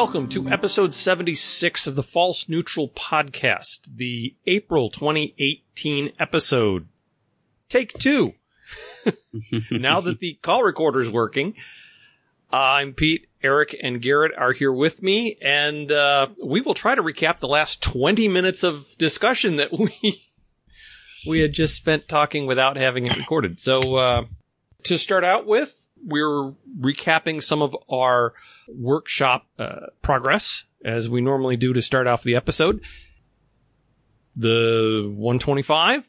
Welcome to episode 76 of the False Neutral Podcast, the April 2018 episode. Take two. now that the call recorder is working, I'm Pete, Eric, and Garrett are here with me, and uh, we will try to recap the last 20 minutes of discussion that we we had just spent talking without having it recorded. So uh, to start out with, we're recapping some of our workshop uh, progress as we normally do to start off the episode. The 125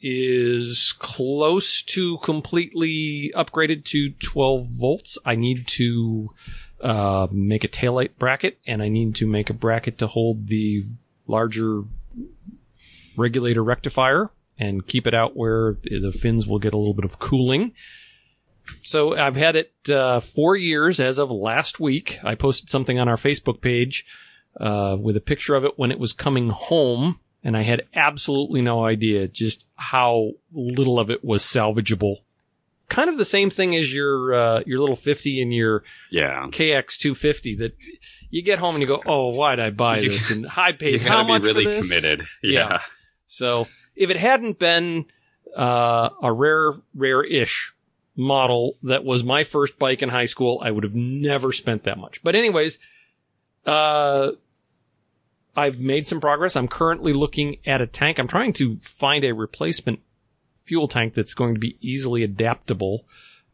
is close to completely upgraded to 12 volts. I need to uh, make a taillight bracket and I need to make a bracket to hold the larger regulator rectifier and keep it out where the fins will get a little bit of cooling. So I've had it uh, four years as of last week. I posted something on our Facebook page uh, with a picture of it when it was coming home, and I had absolutely no idea just how little of it was salvageable. Kind of the same thing as your uh, your little fifty and your Yeah. KX two fifty that you get home and you go, oh, why'd I buy this? And I paid how much really for this? committed. Yeah. Yeah. So if it hadn't been uh, a rare, rare-ish model that was my first bike in high school, I would have never spent that much. But anyways, uh, I've made some progress. I'm currently looking at a tank. I'm trying to find a replacement fuel tank that's going to be easily adaptable.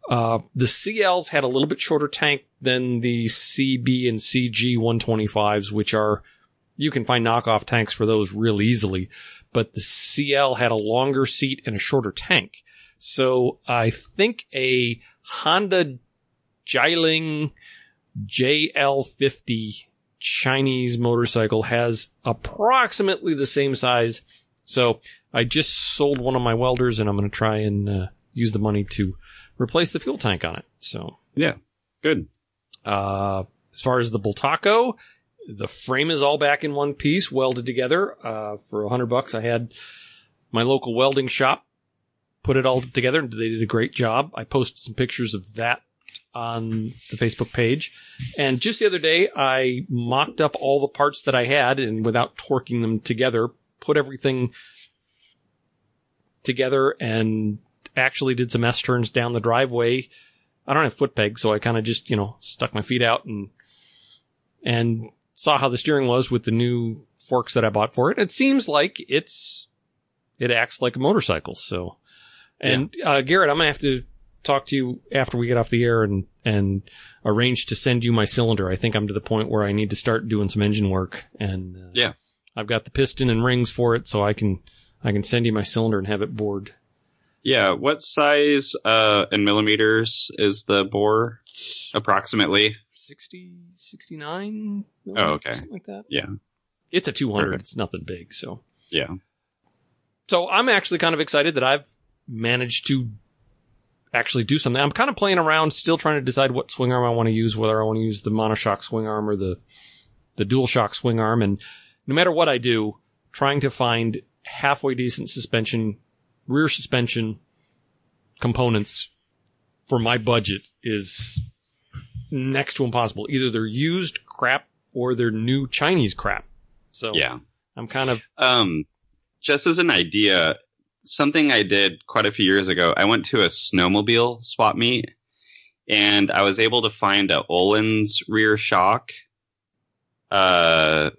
Uh, the CLs had a little bit shorter tank than the CB and CG 125s, which are, you can find knockoff tanks for those real easily but the CL had a longer seat and a shorter tank. So I think a Honda Jialing JL50 Chinese motorcycle has approximately the same size. So I just sold one of my welders and I'm going to try and uh, use the money to replace the fuel tank on it. So Yeah. Good. uh, as far as the Bultaco, the frame is all back in one piece, welded together. Uh, for a hundred bucks, I had my local welding shop put it all together, and they did a great job. I posted some pictures of that on the Facebook page. And just the other day, I mocked up all the parts that I had, and without torquing them together, put everything together and actually did some S turns down the driveway. I don't have foot pegs, so I kind of just, you know, stuck my feet out and, and saw how the steering was with the new forks that I bought for it. It seems like it's, it acts like a motorcycle. So, and, uh, Garrett, I'm going to have to talk to you after we get off the air and, and arrange to send you my cylinder. I think I'm to the point where I need to start doing some engine work and, uh, Yeah. I've got the piston and rings for it, so I can, I can send you my cylinder and have it bored. Yeah. What size uh, in millimeters is the bore approximately? 60, 69? Oh, okay. Something like that. Yeah. It's a 200. Perfect. It's nothing big. So, Yeah. so I'm actually kind of excited that I've managed to actually do something. I'm kind of playing around, still trying to decide what swing arm I want to use, whether I want to use the monoshock swing arm or the, the dual shock swing arm. And no matter what I do, trying to find halfway decent suspension, rear suspension components for my budget is next to impossible. Either they're used crap or they're new Chinese crap. So Yeah. I'm kind of Um, just as an idea, something I did quite a few years ago, I went to a snowmobile swap meet and I was able to find a Öhlins rear shock. Uh,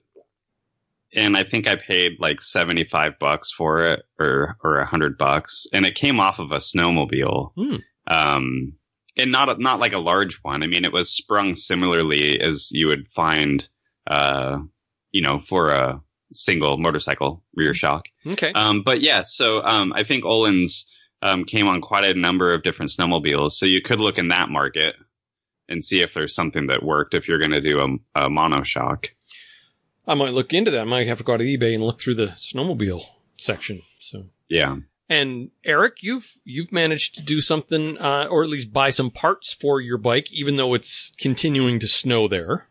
and I think I paid like 75 bucks for it or, or a hundred bucks and it came off of a snowmobile. Hmm. Um, and not, not like a large one. I mean, it was sprung similarly as you would find, uh, you know, for a single motorcycle rear shock. okay. Um, but yeah, so um, I think Öhlins um, came on quite a number of different snowmobiles. So you could look in that market and see if there's something that worked if you're going to do a, a mono shock. I might look into that. I might have to go to eBay and look through the snowmobile section. So, Yeah. and Eric, you've you've managed to do something, uh, or at least buy some parts for your bike, even though it's continuing to snow there.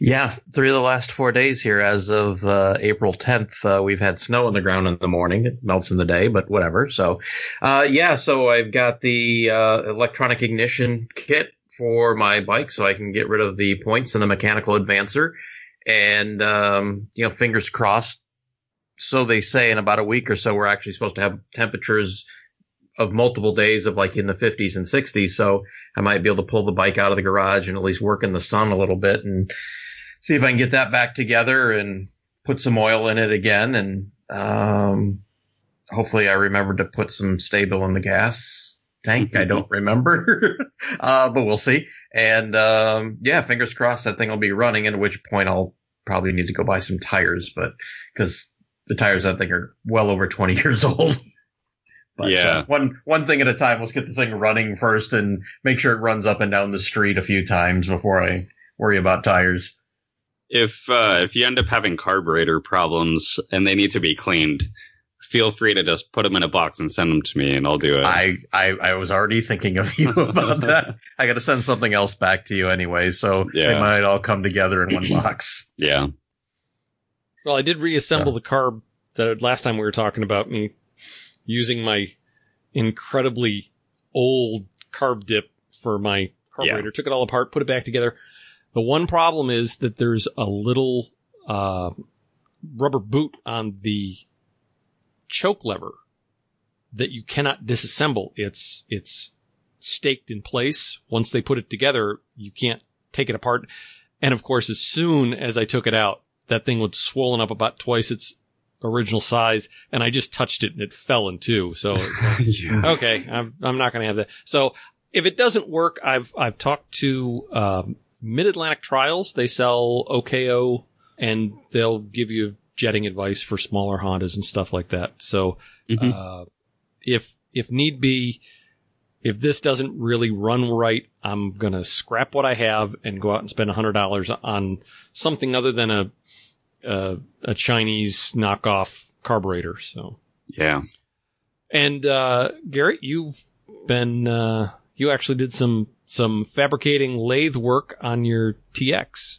Yeah, three of the last four days here, as of uh, April 10th, uh, we've had snow on the ground in the morning. It melts in the day, but whatever. So, uh, yeah, so I've got the uh, electronic ignition kit for my bike so I can get rid of the points and the mechanical advancer. And, um, you know, fingers crossed. So they say in about a week or so, we're actually supposed to have temperatures of multiple days of like in the 50s and 60s. So I might be able to pull the bike out of the garage and at least work in the sun a little bit and see if I can get that back together and put some oil in it again. And, um, hopefully I remember to put some stable in the gas tank. I don't remember, uh, but we'll see. And, um, yeah, fingers crossed that thing will be running, at which point I'll probably need to go buy some tires, but because the tires I think are well over 20 years old. But Yeah. uh, one one thing at a time. Let's get the thing running first and make sure it runs up and down the street a few times before I worry about tires. If uh, if you end up having carburetor problems and they need to be cleaned, feel free to just put them in a box and send them to me, and I'll do it. I, I I was already thinking of you about that. I got to send something else back to you anyway, so they might all come together in one box. yeah. Well, I did reassemble So- the carb that last time we were talking about me using my incredibly old carb dip for my carburetor. Took it all apart, put it back together. The one problem is that there's a little uh, rubber boot on the choke lever that you cannot disassemble. It's it's staked in place. Once they put it together, you can't take it apart. And of course, as soon as I took it out, that thing was swollen up about twice its original size, and I just touched it and it fell in two. So like, yeah. okay, I'm I'm not going to have that. So if it doesn't work, I've I've talked to um, Mid Atlantic Trials. They sell OKO, and they'll give you jetting advice for smaller Hondas and stuff like that. So Mhm. uh, if if need be, if this doesn't really run right, I'm gonna scrap what I have and go out and spend hundred dollars on something other than a, a a Chinese knockoff carburetor. So. yeah. And uh, Garrett, you've been uh, you actually did some some fabricating lathe work on your TX.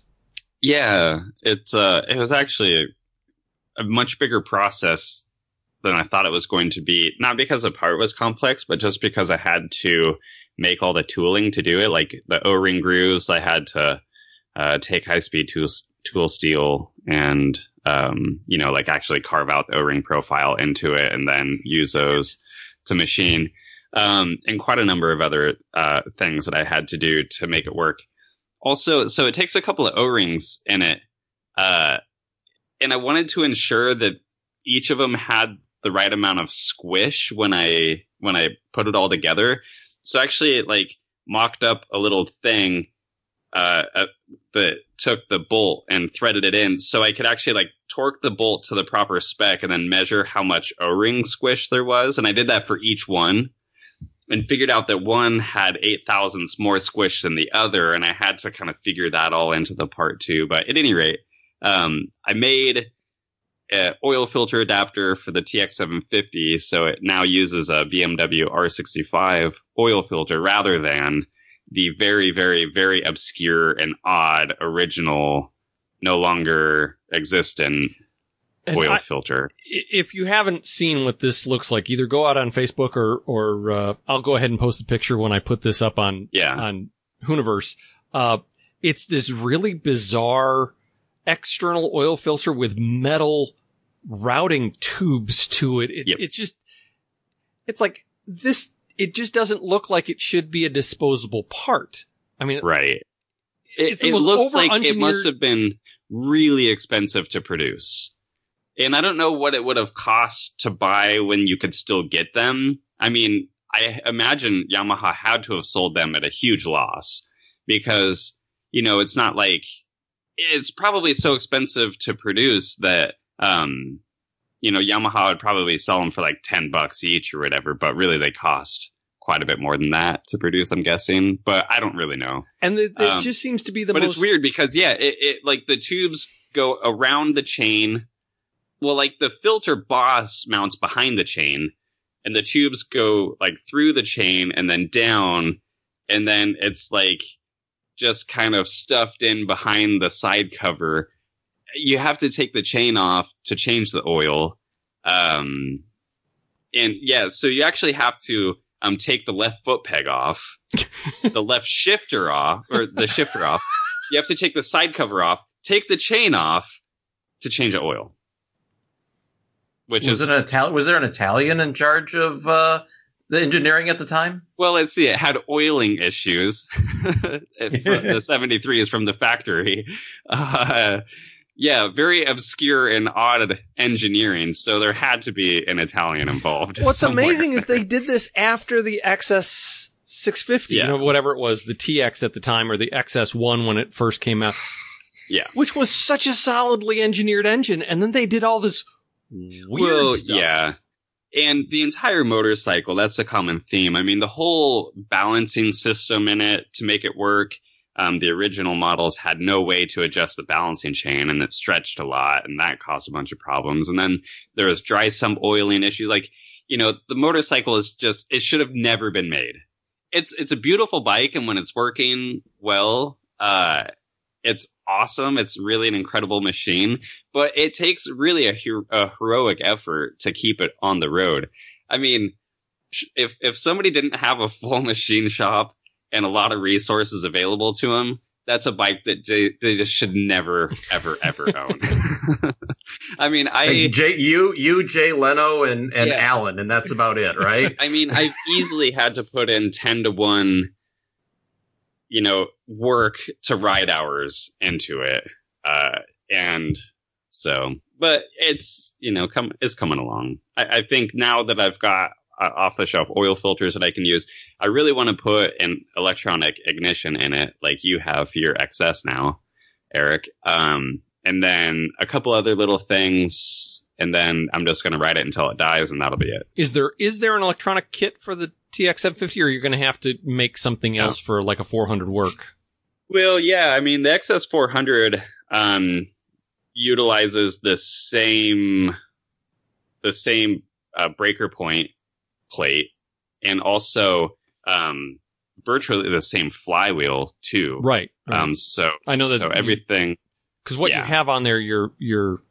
Yeah, it's uh, it was actually a, a much bigger process than I thought it was going to be. Not because the part was complex, but just because I had to make all the tooling to do it, like the O-ring grooves. I had to uh, take high-speed tool tool steel and um, you know, like actually carve out the O-ring profile into it and then use those to machine. Um, and quite a number of other uh, things that I had to do to make it work also so it takes a couple of o-rings in it uh and i wanted to ensure that each of them had the right amount of squish when i when i put it all together so actually like mocked up a little thing uh, uh that took the bolt and threaded it in so i could actually like torque the bolt to the proper spec and then measure how much o-ring squish there was. And i did that for each one and figured out that one had eight thousandths more squish than the other, and I had to kind of figure that all into the part too. But at any rate, um, I made an oil filter adapter for the TX750, so it now uses a BMW R65 oil filter rather than the very, very, very obscure and odd original, no longer existent And oil I- filter. if you haven't seen what this looks like, either go out on Facebook or or uh, I'll go ahead and post a picture when I put this up on Yeah. on Hooniverse. Uh, it's this really bizarre external oil filter with metal routing tubes to it. It, Yep. it just, it's like this, it just doesn't look like it should be a disposable part. I mean, Right. It, it looks like it must have been really expensive to produce. And I don't know what it would have cost to buy when you could still get them. I mean, I imagine Yamaha had to have sold them at a huge loss because, you know, it's not like it's probably so expensive to produce that, um, you know, Yamaha would probably sell them for like 10 bucks each or whatever, but really they cost quite a bit more than that to produce, I'm guessing. But I don't really know and the, it Um, just seems to be the but most it's weird because yeah, it, it like the tubes go around the chain. Well, like the filter boss mounts behind the chain, and the tubes go like through the chain and then down, and then it's like just kind of stuffed in behind the side cover. You have to take the chain off to change the oil. Um, and yeah, so you actually have to um, take the left foot peg off, the left shifter off, or the shifter off. You have to take the side cover off, take the chain off to change the oil. Which was is an Italian? Was there an Italian in charge of uh, the engineering at the time? well, let's see. It had oiling issues. It- the seventy three is from the factory. Uh, yeah, very obscure and odd engineering. So there had to be an Italian involved. What's somewhere. amazing is they did this after the XS 650, Yeah. you know, whatever it was, the TX at the time or the XS1 when it first came out. Yeah. Which was such a solidly engineered engine. And then they did all this weird well, stuff. yeah. And the entire motorcycle, that's a common theme. I mean, the whole balancing system in it to make it work, um, the original models had no way to adjust the balancing chain and it stretched a lot and that caused a bunch of problems. And then there was dry sump oiling issue. Like, you know, the motorcycle is just, it should have never been made. It's, it's a beautiful bike and when it's working well, uh, it's awesome. It's really an incredible machine, but it takes really a, hero- a heroic effort to keep it on the road. I mean, if if somebody didn't have a full machine shop and a lot of resources available to them, that's a bike that they, they just should never, ever, ever own. I mean, I Like Jay, you, you, Jay Leno, and and Yeah. Alan, and that's about it, right? I mean, I've easily had to put in 10 to 1, you know, work to ride hours into it. Uh, and so, but it's, you know, come, it's coming along. I, I think now that I've got off the shelf oil filters that I can use, I really want to put an electronic ignition in it, like you have for your XS now, Eric. Um, and then a couple other little things. And then I'm just going to ride it until it dies and that'll be it. Is there is there an electronic kit for the TX750 or you're going to have to make something else for like a 400 work? Well, yeah, I mean the XS 400 um, utilizes the same the same uh, breaker point plate and also um, virtually the same flywheel too. Right. right. Um, so I know that so everything. because what yeah. you have on there, your your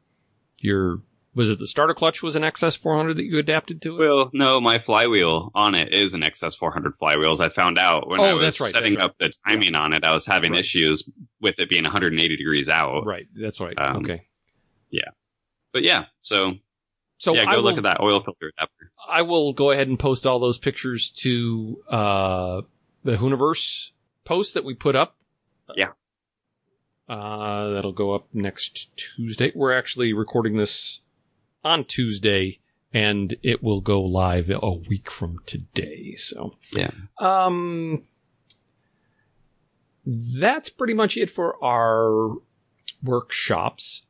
your was it the starter clutch was an XS 400 that you adapted to it? Well, no, my flywheel on it is an XS 400 flywheel. As I found out when Oh, I was right, setting right. up the timing on it, I was having Right. issues with it being 180 degrees out. right. That's right. Um, okay. Yeah. But yeah, so So yeah, I go will, look at that oil filter adapter. I will go ahead and post all those pictures to uh the Hooniverse post that we put up. Yeah. Uh that'll go up next Tuesday. We're actually recording this on Tuesday and it will go live a week from today. So Yeah. Um that's pretty much it for our workshops.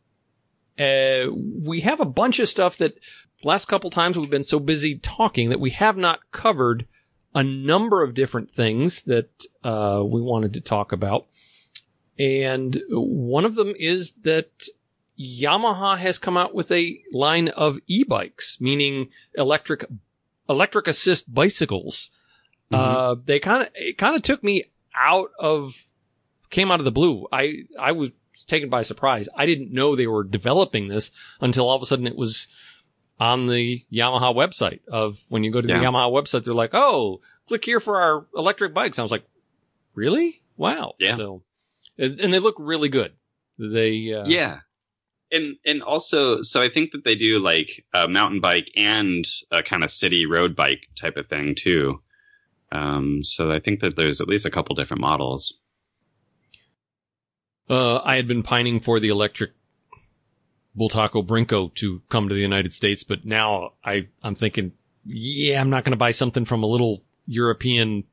Uh, we have a bunch of stuff that last couple times we've been so busy talking that we have not covered a number of different things that uh, we wanted to talk about. And one of them is that Yamaha has come out with a line of e-bikes, meaning electric electric assist bicycles. Uh, they kind of it kind of took me out of came out of the blue. I I was taken by surprise. I didn't know they were developing this until all of a sudden it was on the Yamaha website. Of when you go to Yeah. the Yamaha website, they're like, "Oh, click here for our electric bikes." I was like, "Really? Wow!" Yeah. So, and, and they look really good. They uh, Yeah. And and also, so I think that they do like a mountain bike and a kind of city road bike type of thing too. Um, so I think that there's at least a couple different models. Uh, I had been pining for the electric Bultaco Brinco to come to the United States, but now I, I'm thinking, yeah, I'm not going to buy something from a little European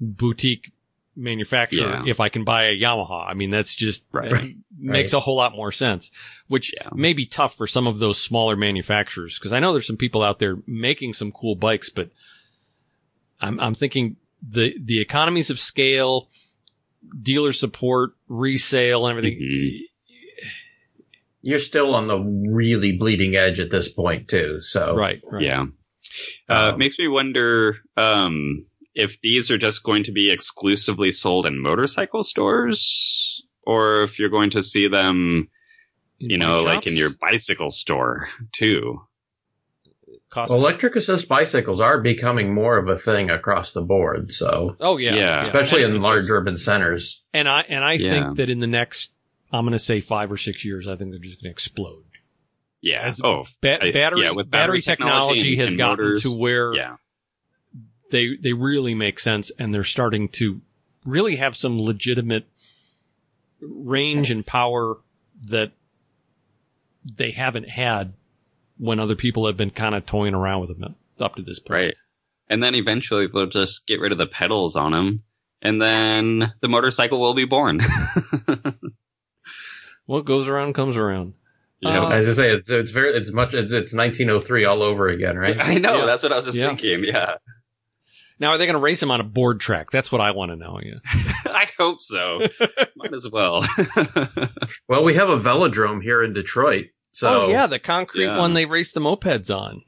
boutique manufacturer Yeah. if I can buy a Yamaha. I mean, that's just Right. that makes a whole lot more sense, which Yeah. may be tough for some of those smaller manufacturers. Cause I know there's some people out there making some cool bikes, but I'm, I'm thinking the, the economies of scale, dealer support, resale and everything. Mhm. You're still on the really bleeding edge at this point too. So Right, right. Yeah. Uh, Um, makes me wonder um, if these are just going to be exclusively sold in motorcycle stores, or if you're going to see them, you know, bike like in your bicycle store too. Cost. Electric assist bicycles are becoming more of a thing across the board. So, oh yeah, Yeah. especially and, in large urban centers. and I and I Yeah. think that in the next, I'm going to say five or six years, I think they're just going to explode. Yeah. As- oh, Ba- I- battery, yeah, with battery battery technology, technology and- has and gotten motors, to where yeah. they they really make sense, and they're starting to really have some legitimate range and power that they haven't had when other people have been kind of toying around with them up to this point. Right. And then eventually they'll just get rid of the pedals on them, and then the motorcycle will be born. What goes around comes around. Yeah. Uh, As I say, it's it's very it's much it's, it's 1903 all over again, right? I know. Yeah. That's what I was just Yeah. thinking. Yeah. Now, are they going to race him on a board track? That's what I want to know. Yeah. I hope so. Might as well. Well, we have a velodrome here in Detroit. So oh yeah, the concrete Yeah. one they race the mopeds on.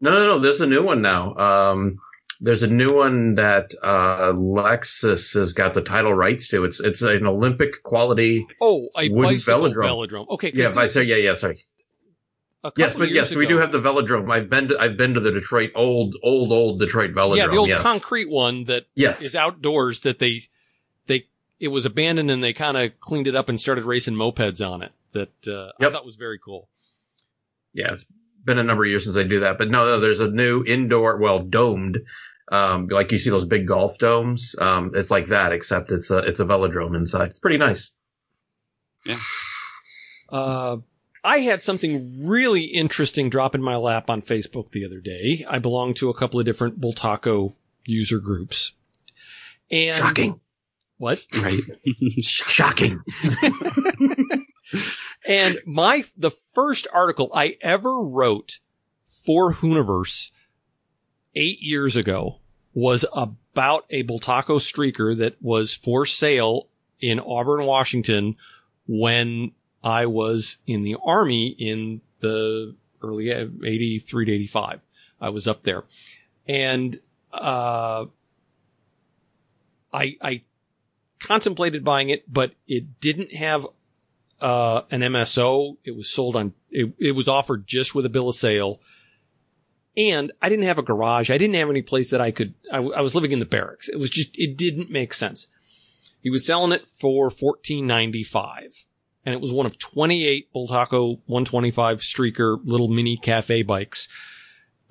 No, no, no. There's a new one now. Um, there's a new one that uh, Lexus has got the title rights to. It's it's an Olympic quality. Oh, a Wooden bicycle velodrome. velodrome. Okay. 'cause Yeah, if I say yeah, yeah, sorry. a Yes, but yes, years we do have the velodrome. I've been to, I've been to the Detroit old old old Detroit velodrome. Yeah, the old yes. concrete one that yes. is outdoors that they they it was abandoned and they kind of cleaned it up and started racing mopeds on it. That uh, I thought was very cool. yeah, it's been a number of years since I do that, but no, no, there's a new indoor, well, domed, um, like you see those big golf domes. Um, it's like that, except it's a, it's a velodrome inside. It's pretty nice. Yeah. Uh, I had something really interesting drop in my lap on Facebook the other day. I belong to a couple of different Bultaco user groups. And Shocking. what? right. Shocking. And my the first article I ever wrote for Hooniverse eight years ago was about a Bultaco streaker that was for sale in Auburn, Washington when I was in the army in the early 83 to 85. I was up there and, uh, I, I contemplated buying it, but it didn't have uh, an MSO. It was sold on, it, it was offered just with a bill of sale. And I didn't have a garage. I didn't have any place that I could, I, w- I was living in the barracks. It was just, it didn't make sense. He was selling it for fourteen ninety five, and it was one of 28 Bultaco 125 streaker little mini cafe bikes,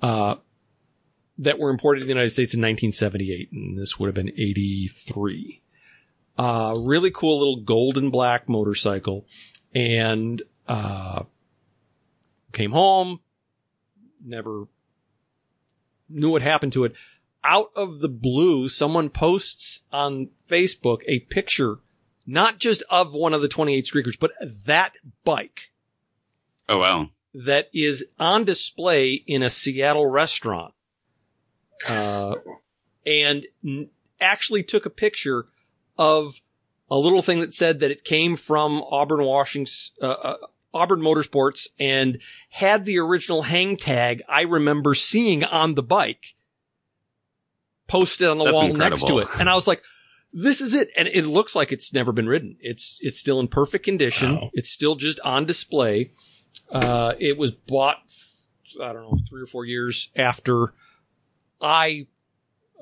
uh, that were imported to the United States in 1978. And this would have been 83. Uh, really cool little gold and black motorcycle and, uh, came home, never knew what happened to it. Out of the blue, someone posts on Facebook a picture, not just of one of the 28 streakers, but that bike Oh wow. that is on display in a Seattle restaurant. Uh, and n- actually took a picture of a little thing that said that it came from Auburn, Washington, uh, uh, Auburn Motorsports and had the original hang tag I remember seeing on the bike posted on the That's wall next to it. And I was like, this is it. And it looks like it's never been ridden. It's, it's still in perfect condition. Wow. It's still just on display. Uh, it was bought, I don't know, three or four years after I,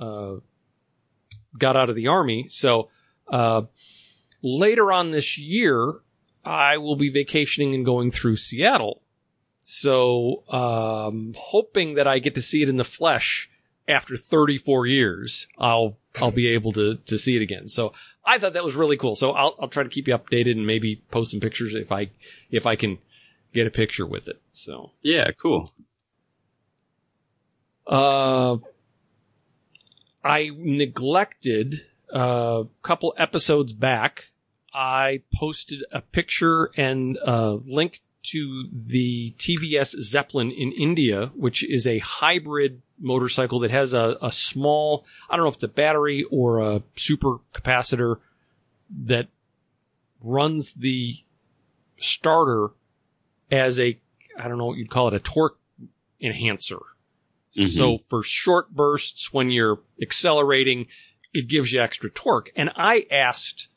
uh, got out of the army. So, uh, later on this year, I will be vacationing and going through Seattle. So, um, hoping that I get to see it in the flesh after 34 years, I'll, I'll be able to, to see it again. So I thought that was really cool. So I'll, I'll try to keep you updated and maybe post some pictures if I, if I can get a picture with it. So, Yeah, cool. uh, I neglected a couple episodes back. I posted a picture and a link to the TVS Zeppelin in India, which is a hybrid motorcycle that has a, a small, I don't know if it's a battery or a super capacitor that runs the starter as a, I don't know what you'd call it, a torque enhancer. Mhm. So for short bursts, when you're accelerating, it gives you extra torque. And I asked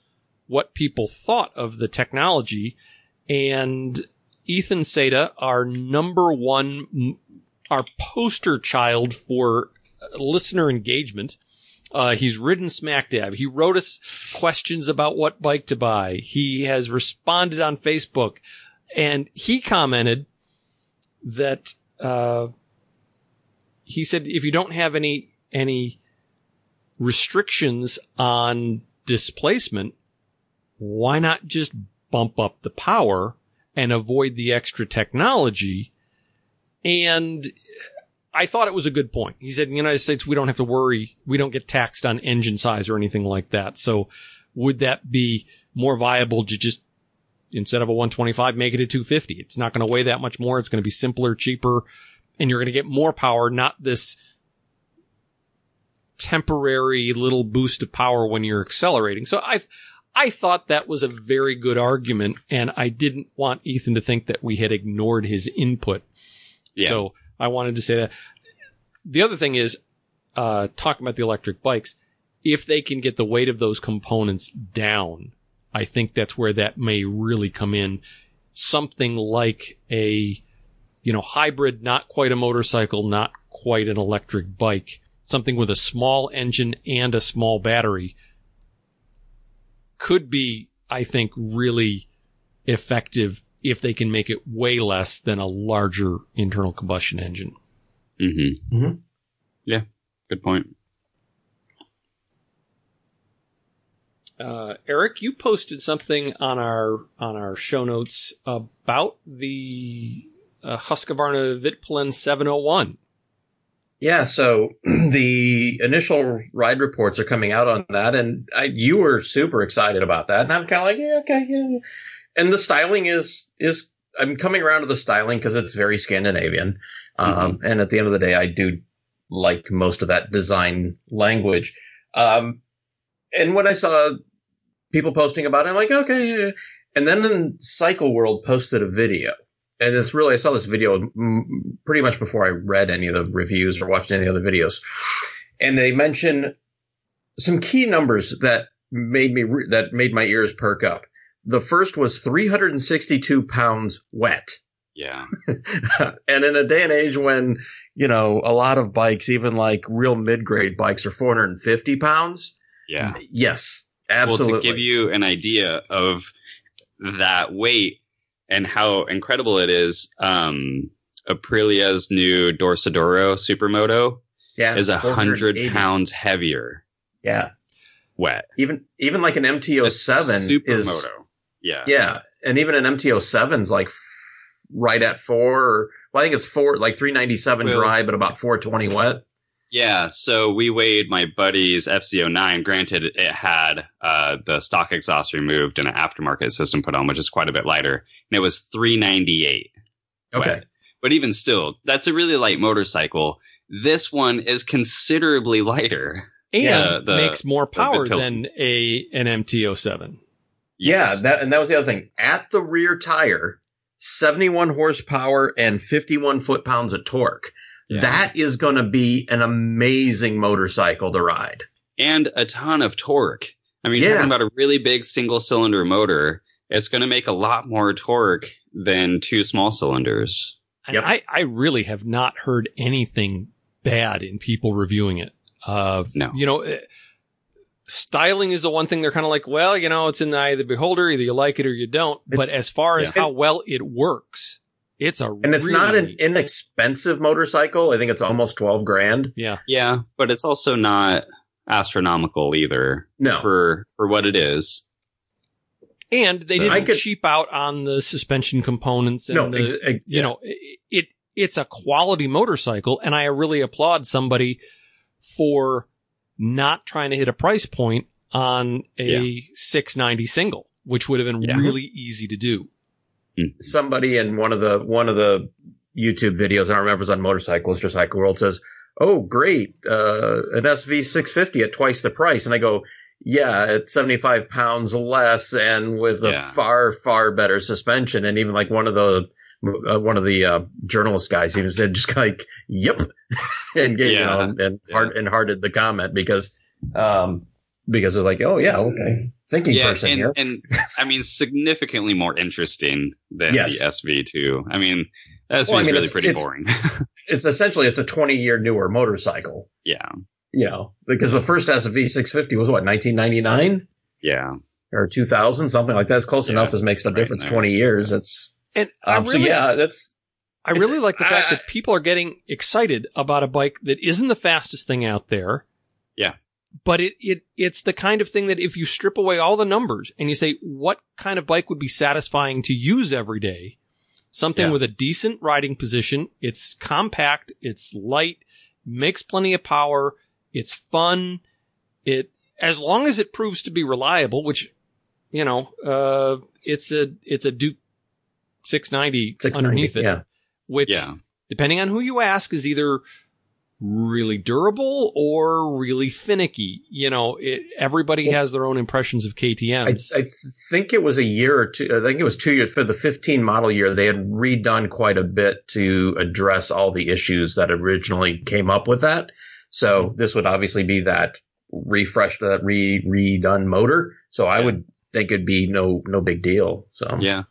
what people thought of the technology and Ethan Seda, our number one our poster child for listener engagement. Uh, he's ridden smack dab. He wrote us questions about what bike to buy. He has responded on Facebook and he commented that, uh, he said, if you don't have any, any restrictions on displacement, why not just bump up the power and avoid the extra technology? And I thought it was a good point. He said in the United States, we don't have to worry. We don't get taxed on engine size or anything like that. So would that be more viable to just instead of a 125, make it a 250? It's not going to weigh that much more. It's going to be simpler, cheaper, and you're going to get more power, not this temporary little boost of power when you're accelerating. So I, I thought that was a very good argument and I didn't want Ethan to think that we had ignored his input. Yeah. So I wanted to say that. The other thing is, uh, talking about the electric bikes, if they can get the weight of those components down, I think that's where that may really come in. Something like a, you know, hybrid, not quite a motorcycle, not quite an electric bike, something with a small engine and a small battery could be, I think, really effective if they can make it way less than a larger internal combustion engine. Mm-hmm. Mhm. Yeah, good point. Uh, Eric, you posted something on our on our show notes about the uh, Husqvarna Vitpilen 701. Yeah, so the initial ride reports are coming out on that, and I, you were super excited about that, and I'm kind of like, yeah, okay, yeah. And the styling is is I'm coming around to the styling because it's very Scandinavian, um, and at the end of the day, I do like most of that design language. Um, and when I saw people posting about it, I'm like, okay, and then then Cycle World posted a video and it's really I saw this video pretty much before I read any of the reviews or watched any of the other videos, and they mention some key numbers that made me re- that made my ears perk up. The first was 362 pounds wet, Yeah. and in a day and age when you know a lot of bikes, even like real mid grade bikes, are 450 pounds. Yeah. Yes, absolutely. Well, to give you an idea of that weight and how incredible it is, um, Aprilia's new Dorsoduro Supermoto yeah, is a hundred pounds heavier Yeah, wet. even even like an A MT07 is Supermoto. Yeah. Yeah, and even an MT07's like right at four. Or, well, I think it's four, like 397 Well- dry, but about 420 wet. Yeah, so we weighed my buddy's FZ09. Granted, it had uh, the stock exhaust removed and an aftermarket system put on, which is quite a bit lighter, and it was 398. Okay. wet. But even still, that's a really light motorcycle. This one is considerably lighter. And Yeah, the- makes more power Vitpilen. than a an MT07. Yeah, that and that was the other thing. At the rear tire, 71 horsepower and 51 foot pounds of torque. Yeah. That is going to be an amazing motorcycle to ride. and a ton of torque. I mean, Yeah. talking about a really big single cylinder motor, it's going to make a lot more torque than two small cylinders. And Yep. I, I really have not heard anything bad in people reviewing it. Uh, No. you know, eh, styling is the one thing they're kind of like, well, you know, it's in the eye of the beholder. Either you like it or you don't. But as far as yeah. how well it works, it's a And it's not an inexpensive motorcycle. I think it's almost 12 grand. yeah. Yeah, but it's also not astronomical either No. for for what it is. And they So- didn't I could- cheap out on the suspension components and no, the, ex- ex- you know, it, it it's a quality motorcycle, and I really applaud somebody for not trying to hit a price point on a 690 single, which would have been Yeah. really easy to do. Somebody in one of the one of the YouTube videos, I don't remember, it was on Motorcyclist or Cycle World, says, "Oh, great, uh, an SV 650 at twice the price," and I go, "Yeah, at 75 pounds less and with a Yeah. far far better suspension." And even like one of the uh, one of the uh, journalist guys even said, just like, "Yep," and gave Yeah. you know and hard and hearted the comment because um because it's like, "Oh yeah, okay, thinking yeah, person and, here." and I mean significantly more interesting than Yes. the SV2. I mean, that's Well, I mean, really it's- pretty it's- boring. it's essentially it's a 20 year newer motorcycle. Yeah. You know, because the first SV 650 was what 1999 Yeah. or 2000, something like that. It's close Yeah, enough as makes no right difference. there. 20 years. It's And I um, really, so yeah, that's I really like the fact I- that people are getting excited about a bike that isn't the fastest thing out there. Yeah. But it, it, it's the kind of thing that if you strip away all the numbers and you say, what kind of bike would be satisfying to use every day? Something Yeah. with a decent riding position. It's compact. It's light, makes plenty of power. It's fun. It, as long as it proves to be reliable, which, you know, uh, it's a, it's a Duke 690, 690. underneath it Yeah. which Yeah. depending on who you ask is either really durable or really finicky. You know, it, everybody has their own impressions of I, KTMs. I think it was a year or two. I think it was two years for the 15 model year. They had redone quite a bit to address all the issues that originally came up with that. So mm-hmm. this would obviously be that refreshed, that re redone motor. So I would think it'd be no no big deal. So Yeah.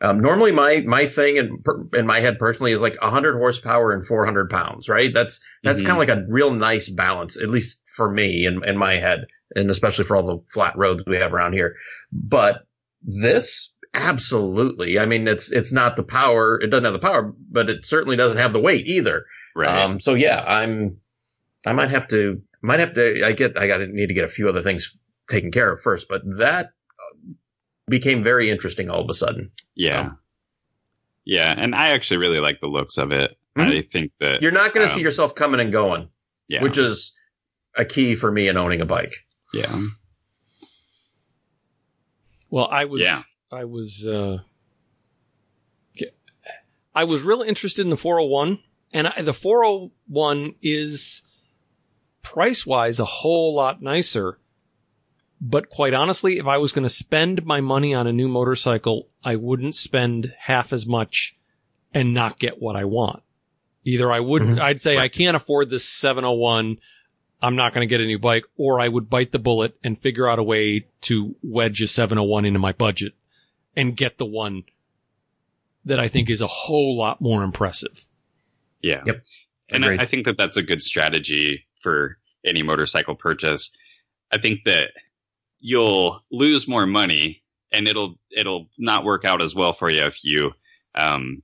Um, normally my my thing in in my head personally is like 100 horsepower and 400 pounds. Right? That's that's Mhm. kind of like a real nice balance, at least for me in in my head, and especially for all the flat roads we have around here. But this, absolutely. I mean, it's it's not the power. It doesn't have the power, but it certainly doesn't have the weight either. Right. Um, so yeah, I'm. I might have to. Might have to. I get. I got to need to get a few other things taken care of first. But that became very interesting all of a sudden. yeah. Yeah. And I actually really like the looks of it. Mhm. I think that, You're not going to Um, see yourself coming and going, yeah. which is a key for me in owning a bike. yeah. well, I was, Yeah. I was, uh. I was real interested in the 401 and I, the 401 is price wise a whole lot nicer. But quite honestly, if I was going to spend my money on a new motorcycle, I wouldn't spend half as much and not get what I want. Either I wouldn't, Mhm. I'd say I can't afford this 701. I'm not going to get a new bike or I would bite the bullet and figure out a way to wedge a 701 into my budget and get the one that I think is a whole lot more impressive. Yeah. Yep. And I, I think that that's a good strategy for any motorcycle purchase. I think that you'll lose more money and it'll, it'll not work out as well for you if you, um,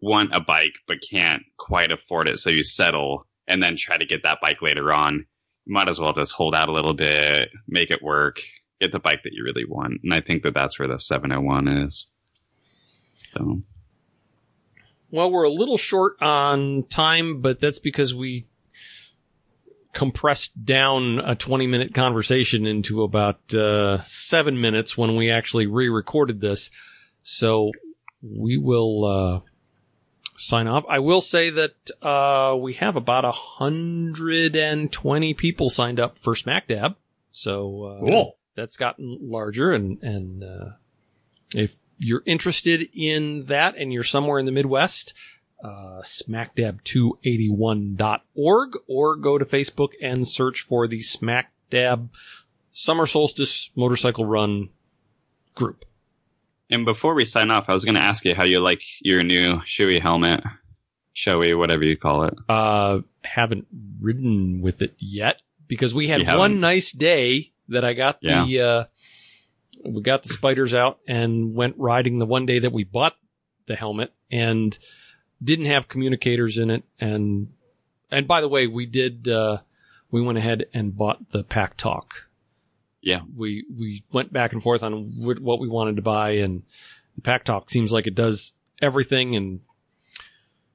want a bike but can't quite afford it. So you settle and then try to get that bike later on. You might as well just hold out a little bit, make it work, get the bike that you really want. And I think that that's where the 701 is. So, Well, we're a little short on time, but that's because we compressed down a 20 minute conversation into about uh, seven minutes when we actually re-recorded this. So we will uh, sign off. I will say that uh, we have about a hundred and twenty people signed up for Smack Dab. So uh, Cool. that's gotten larger and and uh, if you're interested in that and you're somewhere in the Midwest, uh, smackdab281.org or go to Facebook and search for the Smack Dab Summer Solstice Motorcycle Run group. and before we sign off, I was going to ask you how you like your new Shoei helmet, Shoei, whatever you call it. Uh, haven't ridden with it yet because we had one nice day that I got Yeah. the, uh, we got the spiders out and went riding the one day that we bought the helmet and didn't have communicators in it. And, and by the way, we did, uh, we went ahead and bought the PackTalk. Yeah. We, we went back and forth on wh- what we wanted to buy and the PackTalk seems like it does everything and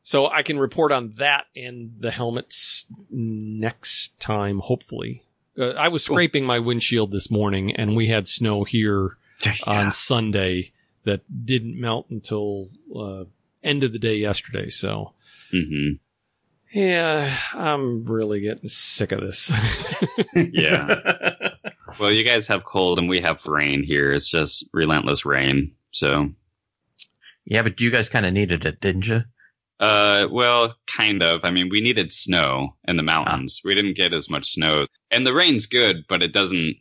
so I can report on that and the helmets next time, hopefully. Uh, I was scraping my windshield this morning and we had snow here on Sunday that didn't melt until, uh, end of the day yesterday. So hmm yeah, I'm really getting sick of this. Yeah. Well, you guys have cold and we have rain here. It's just relentless rain. So, yeah, but you guys kind of needed it, didn't you? uh, well, kind of. I mean, we needed snow in the mountains. We didn't get as much snow, and the rain's good, but it doesn't.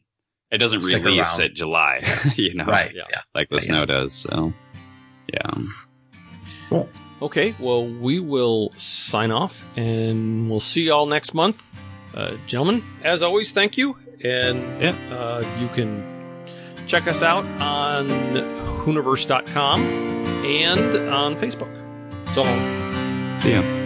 It doesn't Stick release around. at July, you know, Right. yeah. Yeah. like the Yeah. snow does. So, yeah. Cool. Okay, well, we will sign off and we'll see y'all next month. Uh, gentlemen, as always, thank you. And Yeah. uh, you can check us out on Hooniverse.com and on Facebook. So long. See ya.